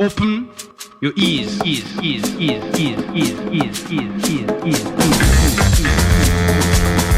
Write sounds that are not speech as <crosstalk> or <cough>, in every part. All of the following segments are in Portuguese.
Open your ears, ears, ears, ears, ears, ears, ears, ears, ears, ears, ears, ears, ears, ears.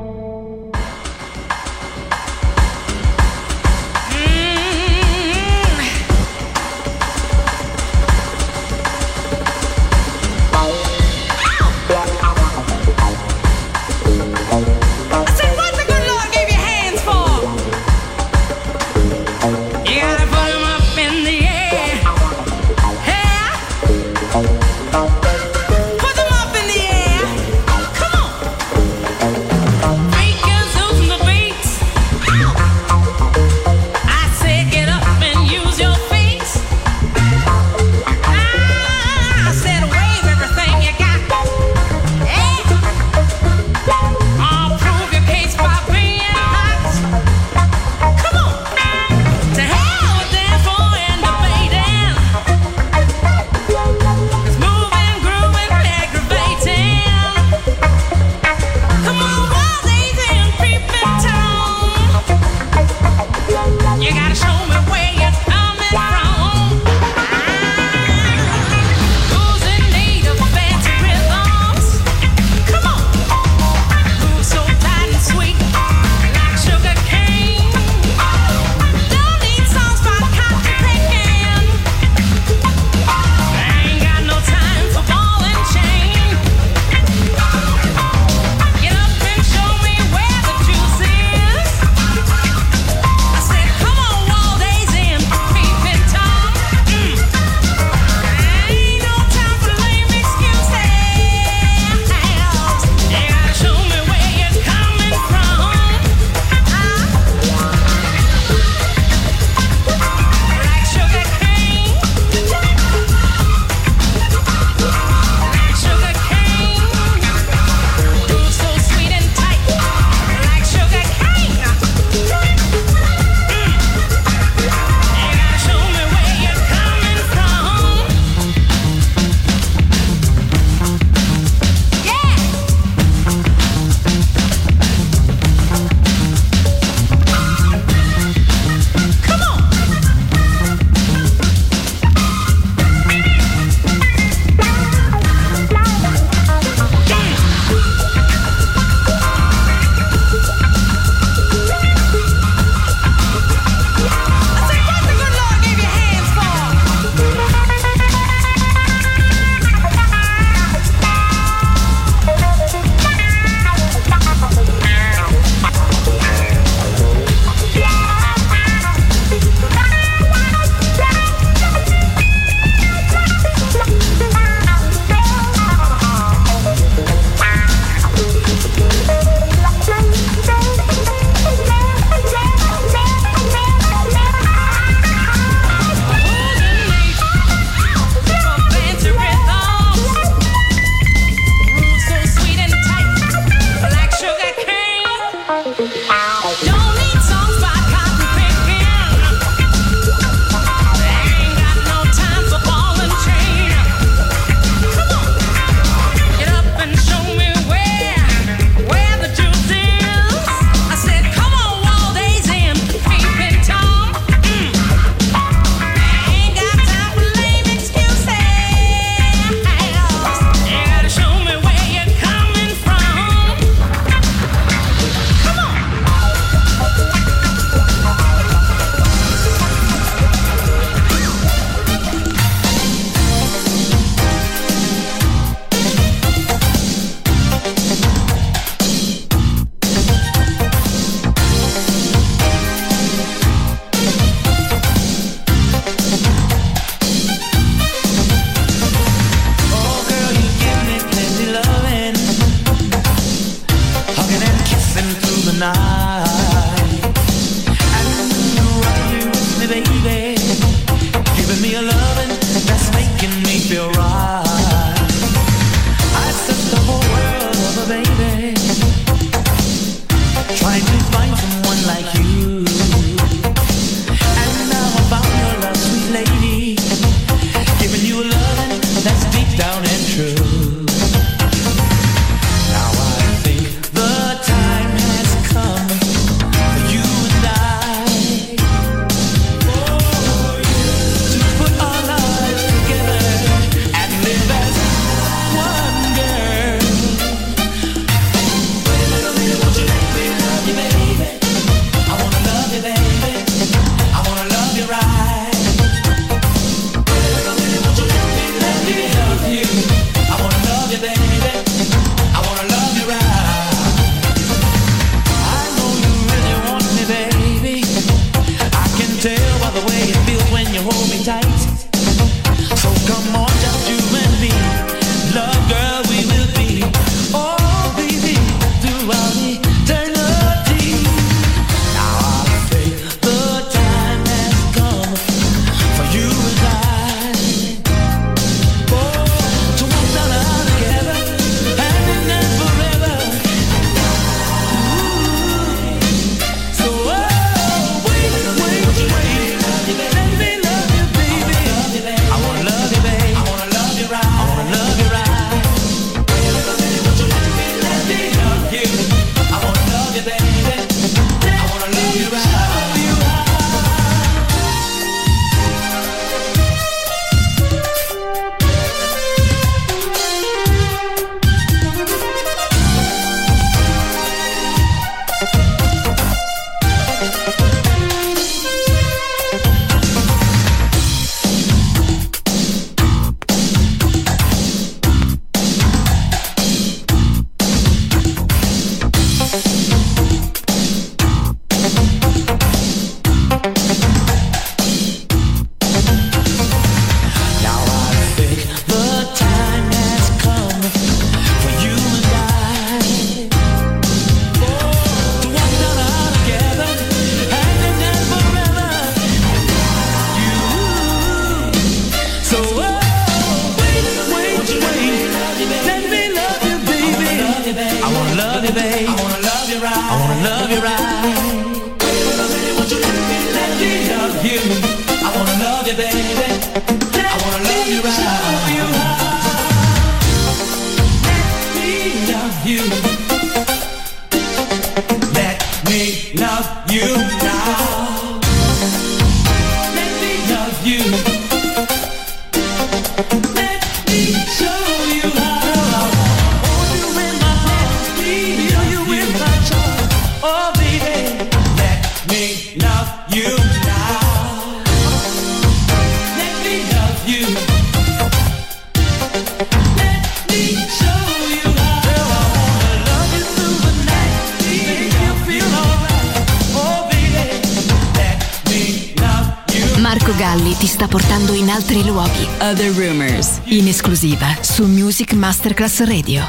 Altri luoghi. Other Rumors, in esclusiva su Music Masterclass Radio.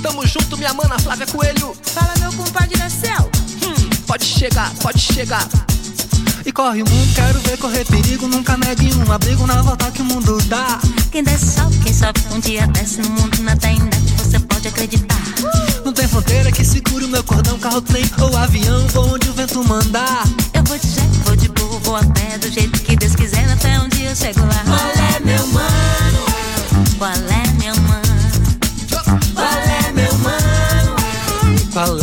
Tamo junto, minha mana Flávia Coelho. Fala, meu compadre da céu. Hum, pode chegar, pode chegar. E corre o mundo, quero ver correr perigo. Nunca negue um abrigo na volta que o mundo dá. Quem desce sobe, quem sobe um dia desce no mundo na tendete, você pode acreditar. Não tem fronteira que segure o meu cordão, carro, trem ou avião, vou onde o vento mandar. Eu vou jet, vou a pé, do jeito que Deus quiser, até um dia eu chego lá. Qual é, meu mano? Qual é, meu mano? Qual é, meu mano? Qual é,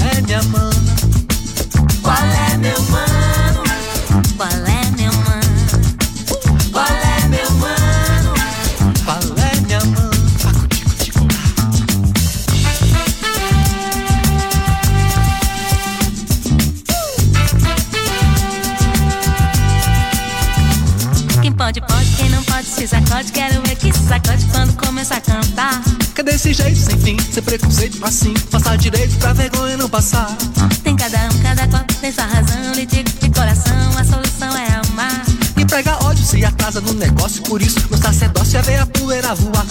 desse jeito, sem fim, sem preconceito, assim. Passar direito pra vergonha não passar. Tem cada um, cada qual tem sua razão. Lhe digo de coração, a solução é amar. E prega ódio se atrasa no negócio, por isso no sacerdócio é ver a poeira voar.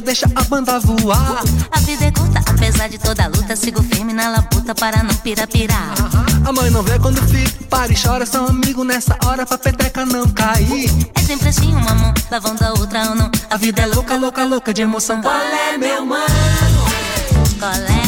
Deixa a banda voar. A vida é curta, apesar de toda a luta, sigo firme na labuta para não pirapirar. A mãe não vê quando o filho para e chora, são amigos nessa hora pra peteca não cair. É sempre assim, uma mão lavando a outra ou não. A vida é louca, louca, louca de emoção. Qual é, meu mano? Qual é,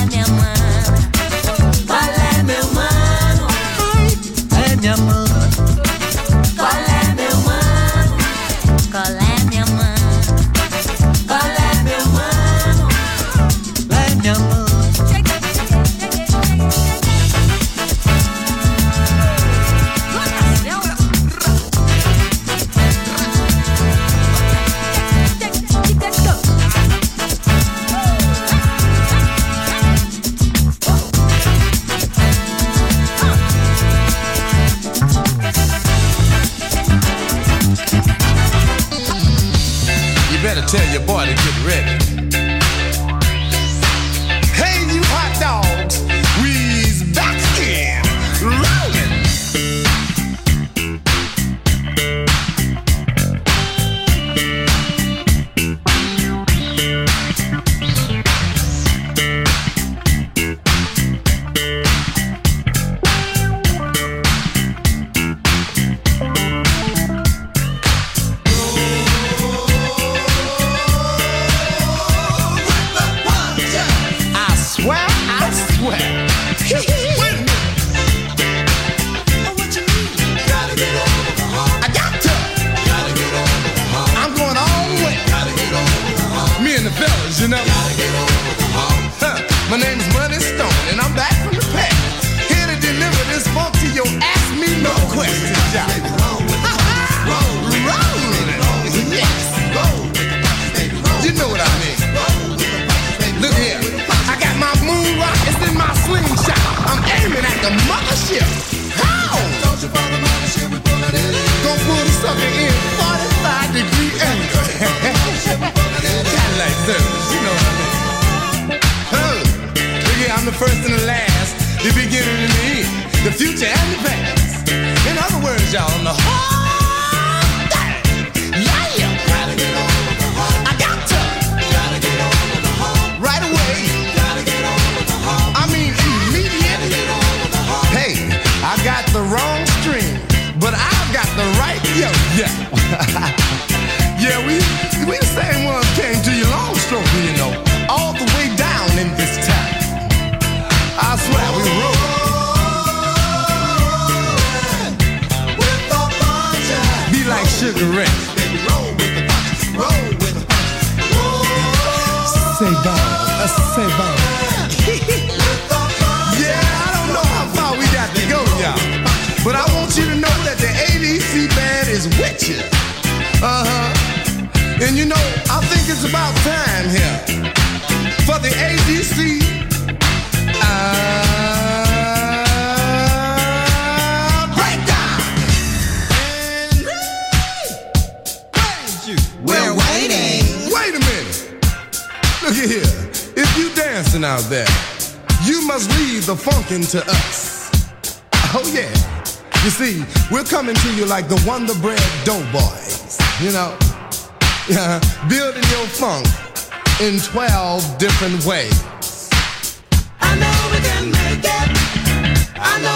tell your boy to get ready. to us. Oh, yeah. You see, we're coming to you like the Wonder Bread Doughboys, you know? Yeah, <laughs> building your funk in 12 different ways. I know we can make it. I know.